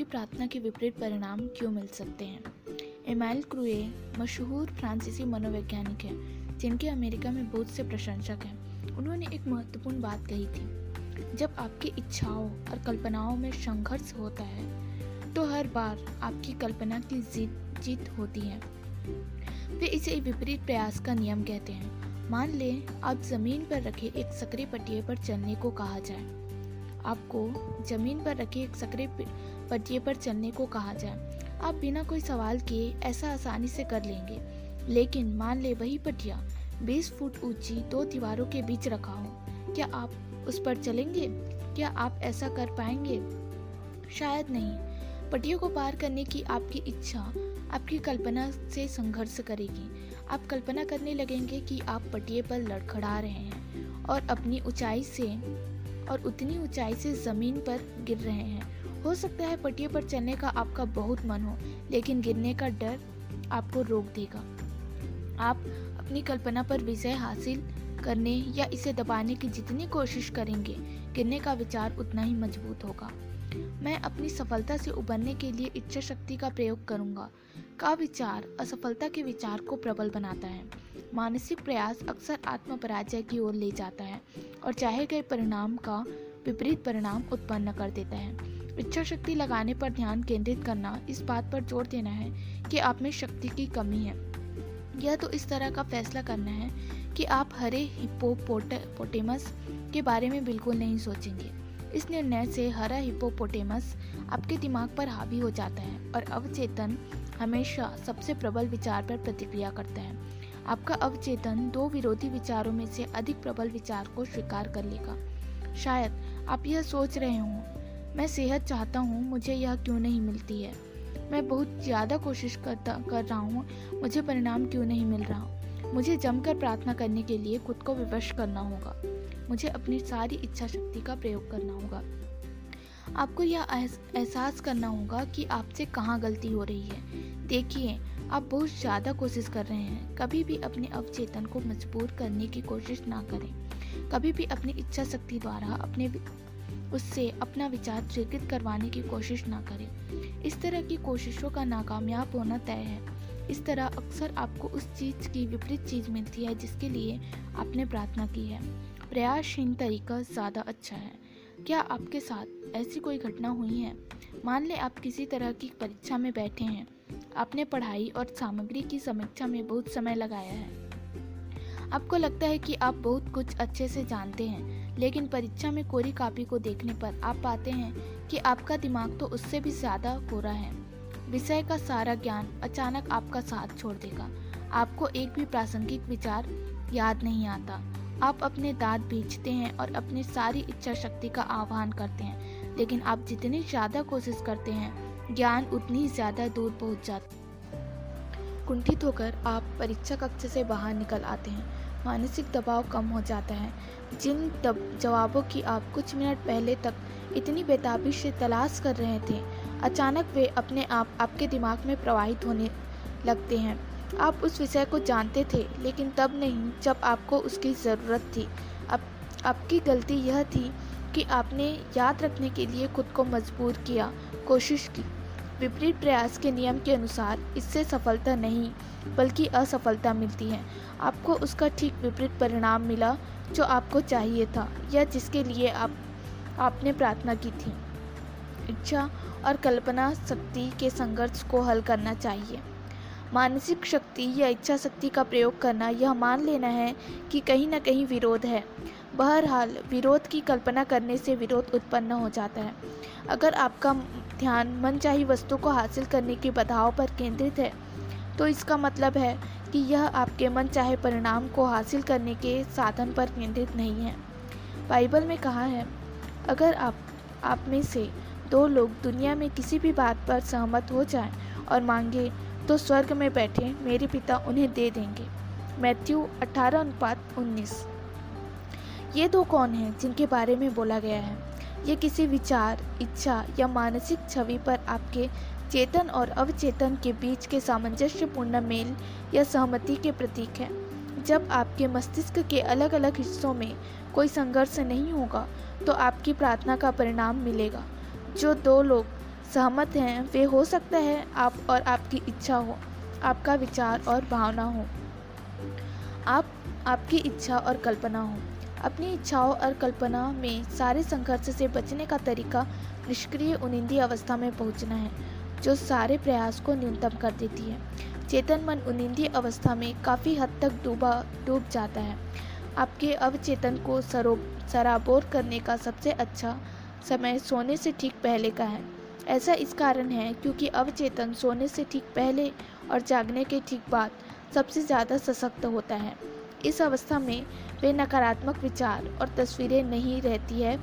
आपकी प्रार्थना के विपरीत परिणाम क्यों मिल सकते हैं? एमाइल क्रूए मशहूर फ्रांसीसी मनोवैज्ञानिक हैं, जिनके अमेरिका में बहुत से प्रशंसक हैं। उन्होंने एक महत्वपूर्ण बात कही थी, जब आपकी इच्छाओं और कल्पनाओं में संघर्ष होता है तो हर बार आपकी कल्पना की जीत जीत होती है। वे इसे विपरीत प्रयास का नियम कहते हैं। मान लें, आप ज़मीन पर रखे एक सक्रिय पटिए पर चलने को कहा जाए। आपको ज़मीन पर रखे एक सक्रिय पटिए पर चलने को कहा जाए। आप बिना कोई सवाल किए ऐसा आसानी से कर लेंगे। लेकिन मान ले वही पटिया 20 फुट ऊँची दो दीवारों के बीच रखा हो। क्या आप उस पर चलेंगे? क्या आप ऐसा कर पाएँगे? शायद नहीं। पटियों को पार करने की आपकी इच्छा आपकी कल्पना से संघर्ष करेगी। आप कल्पना करने लगेंगे कि आप पटिए पर लड़खड़ा रहे हैं और अपनी ऊंचाई से और उतनी ऊंचाई से ज़मीन पर गिर रहे हैं। हो सकता है पटिए पर चलने का आपका बहुत मन हो, लेकिन गिरने का डर आपको रोक देगा। आप अपनी कल्पना पर विजय हासिल करने या इसे दबाने की जितनी कोशिश करेंगे, गिरने का विचार उतना ही मज़बूत होगा। मैं अपनी सफलता से उबरने के लिए इच्छा शक्ति का प्रयोग करूँगा। का विचार असफलता के विचार को प्रबल बनाता है। मानसिक प्रयास अक्सर आत्म पराजय की ओर ले जाता है और चाहे गए परिणाम का विपरीत परिणाम उत्पन्न कर देता है। इच्छा शक्ति लगाने पर ध्यान केंद्रित करना इस बात पर ज़ोर देना है कि आप में शक्ति की कमी है। यह तो इस तरह का फैसला करना है कि आप हरे हिप्पोपोटेमस के बारे में बिल्कुल नहीं सोचेंगे। इस निर्णय से हरा हिप्पोपोटेमस आपके दिमाग पर हावी हो जाता है और अवचेतन हमेशा सबसे प्रबल विचार पर प्रतिक्रिया करता है। आपका अवचेतन दो विरोधी विचारों में से अधिक प्रबल विचार को स्वीकार कर लेगा। शायद आप यह सोच रहे हो मैं सेहत चाहता हूँ, मुझे यह क्यों नहीं मिलती है? मैं बहुत ज़्यादा कोशिश करता, कर रहा हूँ, मुझे परिणाम क्यों नहीं मिल रहा? मुझे जमकर प्रार्थना करने के लिए खुद को विवश करना होगा। मुझे अपनी सारी इच्छा शक्ति का प्रयोग करना होगा। आपको यह एहसास करना होगा कि आपसे कहाँ गलती हो रही है। देखिए, आप बहुत ज़्यादा कोशिश कर रहे हैं। कभी भी अपने अवचेतन को मजबूर करने की कोशिश ना करें। कभी भी अपनी इच्छा शक्ति द्वारा अपने उससे अपना विचार ट्रिगित करवाने की कोशिश ना करें। इस तरह की कोशिशों का नाकामयाब होना तय है। इस तरह अक्सर आपको उस चीज़ की विपरीत चीज़ मिलती है जिसके लिए आपने प्रार्थना की है। प्रयासहीन तरीका ज़्यादा अच्छा है। क्या आपके साथ ऐसी कोई घटना हुई है? मान लें आप किसी तरह की परीक्षा में बैठे हैं। आपने पढ़ाई और सामग्री की समीक्षा में बहुत समय लगाया है। आपको लगता है कि आप बहुत कुछ अच्छे से जानते हैं, लेकिन परीक्षा में कोरी कापी को देखने पर आप पाते हैं कि आपका दिमाग तो उससे भी ज़्यादा कोरा है। विषय का सारा ज्ञान अचानक आपका साथ छोड़ देगा। आपको एक भी प्रासंगिक विचार याद नहीं आता। आप अपने दांत बेचते हैं और अपनी सारी इच्छा शक्ति का आह्वान करते हैं, लेकिन आप जितनी ज़्यादा कोशिश करते हैं, ज्ञान उतनी ज़्यादा दूर पहुँच जाता कुंठित होकर आप परीक्षा कक्ष से बाहर निकल आते हैं। मानसिक दबाव कम हो जाता है। जिन जवाबों की आप कुछ मिनट पहले तक इतनी बेताबी से तलाश कर रहे थे, अचानक वे अपने आप आपके दिमाग में प्रवाहित होने लगते हैं। आप उस विषय को जानते थे, लेकिन तब नहीं, जब आपको उसकी ज़रूरत थी। अब, आपकी गलती यह थी कि आपने याद रखने के लिए खुद को मजबूर किया, कोशिश की। विपरीत प्रयास के नियम के अनुसार इससे सफलता नहीं, बल्कि असफलता मिलती है। आपको उसका ठीक विपरीत परिणाम मिला जो आपको चाहिए था या जिसके लिए आप, आपने प्रार्थना की थी। इच्छा और कल्पना शक्ति के संघर्ष को हल करना चाहिए। मानसिक शक्ति या इच्छा शक्ति का प्रयोग करना यह मान लेना है कि कहीं ना कहीं विरोध है। बहरहाल विरोध की कल्पना करने से विरोध उत्पन्न हो जाता है। अगर आपका ध्यान मनचाही वस्तु को हासिल करने के बधाव पर केंद्रित है तो इसका मतलब है कि यह आपके मन चाहे परिणाम को हासिल करने के साधन पर केंद्रित नहीं है। बाइबल में कहा है, अगर आप आप में से दो लोग दुनिया में किसी भी बात पर सहमत हो जाएँ और मांगे तो स्वर्ग में बैठे मेरे पिता उन्हें दे देंगे। मैथ्यू अठारह अनुपात उन्नीस। ये दो कौन हैं जिनके बारे में बोला गया है? ये किसी विचार, इच्छा या मानसिक छवि पर आपके चेतन और अवचेतन के बीच के सामंजस्यपूर्ण मेल या सहमति के प्रतीक है। जब आपके मस्तिष्क के अलग अलग हिस्सों में कोई संघर्ष नहीं होगा तो आपकी प्रार्थना का परिणाम मिलेगा। जो दो लोग सहमत हैं, वे हो सकता है आप और आपकी इच्छा हो, आपका विचार और भावना हो। आप आपकी इच्छा और कल्पना हो। अपनी इच्छाओं और कल्पना में सारे संघर्ष से बचने का तरीका निष्क्रिय उनिंदी अवस्था में पहुँचना है, जो सारे प्रयास को न्यूनतम कर देती है। चेतन मन उनिंदी अवस्था में काफ़ी हद तक डूबा, डूब जाता है। आपके अवचेतन को सरो, सराबोर करने का सबसे अच्छा समय सोने से ठीक पहले का है। ऐसा इस कारण है क्योंकि अवचेतन सोने से ठीक पहले और जागने के ठीक बाद सबसे ज़्यादा सशक्त होता है। इस अवस्था में वे नकारात्मक विचार और तस्वीरें नहीं रहती है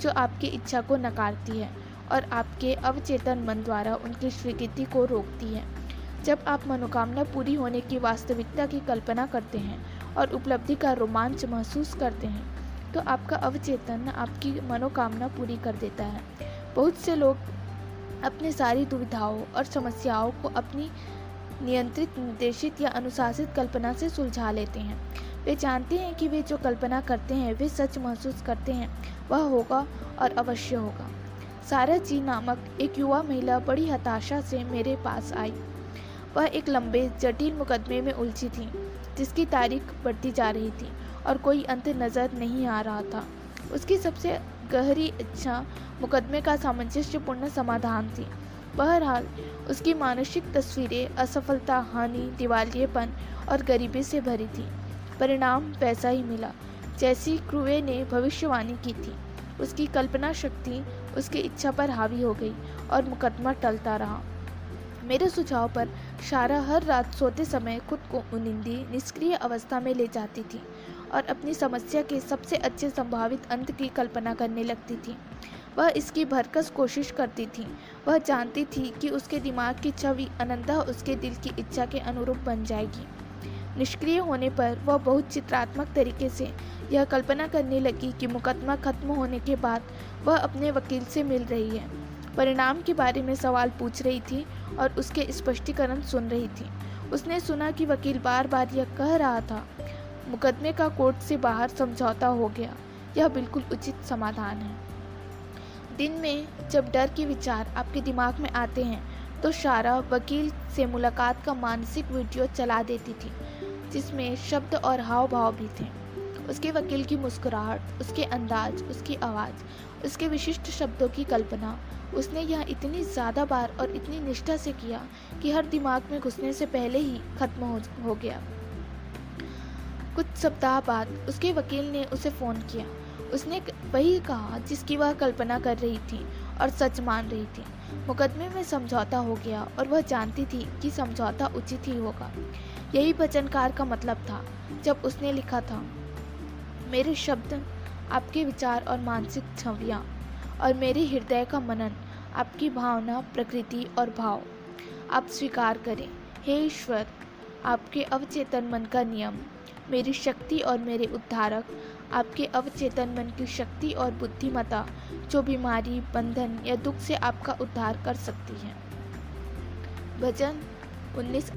जो आपकी इच्छा को नकारती है और आपके अवचेतन मन द्वारा उनकी स्वीकृति को रोकती है। जब आप मनोकामना पूरी होने की वास्तविकता की कल्पना करते हैं और उपलब्धि का रोमांच महसूस करते हैं तो आपका अवचेतन आपकी मनोकामना पूरी कर देता है। बहुत से लोग अपनी सारी दुविधाओं और समस्याओं को अपनी नियंत्रित, निर्देशित या अनुशासित कल्पना से सुलझा लेते हैं। वे जानते हैं कि वे जो कल्पना करते हैं, वे सच महसूस करते हैं। वह होगा और अवश्य होगा। सारा जी नामक एक युवा महिला बड़ी हताशा से मेरे पास आई। वह एक लंबे, जटिल मुकदमे में उलझी थी, जिसकी तारीख बढ़ती जा रही थी और कोई अंत नज़र नहीं आ रहा था। उसकी सबसे गहरी इच्छा मुकदमे का सामंजस्यपूर्ण समाधान थी। बहरहाल, उसकी मानसिक तस्वीरें असफलता, हानि, दिवालियेपन और गरीबी से भरी थी। परिणाम वैसा ही मिला, जैसी क्रूए ने भविष्यवाणी की थी। उसकी कल्पना शक्ति उसकी इच्छा पर हावी हो गई और मुकदमा टलता रहा। मेरे सुझाव पर शारा हर रात सोते समय खुद को उनिंदी, निष्क्रिय अवस्था में ले जाती थी और अपनी समस्या के सबसे अच्छे संभावित अंत की कल्पना करने लगती थी। वह इसकी भरकस कोशिश करती थी। वह जानती थी कि उसके दिमाग की छवि अनंतः उसके दिल की इच्छा के अनुरूप बन जाएगी। निष्क्रिय होने पर वह बहुत चित्रात्मक तरीके से यह कल्पना करने लगी कि मुकदमा खत्म होने के बाद वह अपने वकील से मिल रही है। परिणाम के बारे में सवाल पूछ रही थी और उसके स्पष्टीकरण सुन रही थी। उसने सुना कि वकील बार बार यह कह रहा था, मुकदमे का कोर्ट से बाहर समझौता हो गया। यह बिल्कुल उचित समाधान है। दिन में जब डर के विचार आपके दिमाग में आते हैं तो शारा वकील से मुलाकात का मानसिक वीडियो चला देती थी जिसमें शब्द और हाव भाव भी थे। उसके वकील की मुस्कुराहट उसके अंदाज उसकी आवाज़ उसके विशिष्ट शब्दों की कल्पना उसने यह इतनी ज़्यादा बार और इतनी निष्ठा से किया कि हर दिमाग में घुसने से पहले ही खत्म हो, हो गया। कुछ सप्ताह बाद उसके वकील ने उसे फ़ोन किया। उसने वही कहा जिसकी वह कल्पना कर रही थी और सच मान रही थी। मुकदमे में समझौता हो गया और वह जानती थी कि समझौता उचित ही होगा। यही वचनकार का मतलब था, जब उसने लिखा था, मेरे शब्द, आपके विचार और मानसिक छवियाँ और मेरे हृदय का मनन, आपकी भावना, प्रकृति और भाव, आप स्वीकार करें। हे ईश्वर आपके अवचेतन मन का नियम। मेरी शक्ति और मेरे उद्धारक, आपके अवचेतन मन की शक्ति और बुद्धिमता, जो बीमारी, बंधन या दुख से आपका उद्धार कर सकती है। भजन उन्नीस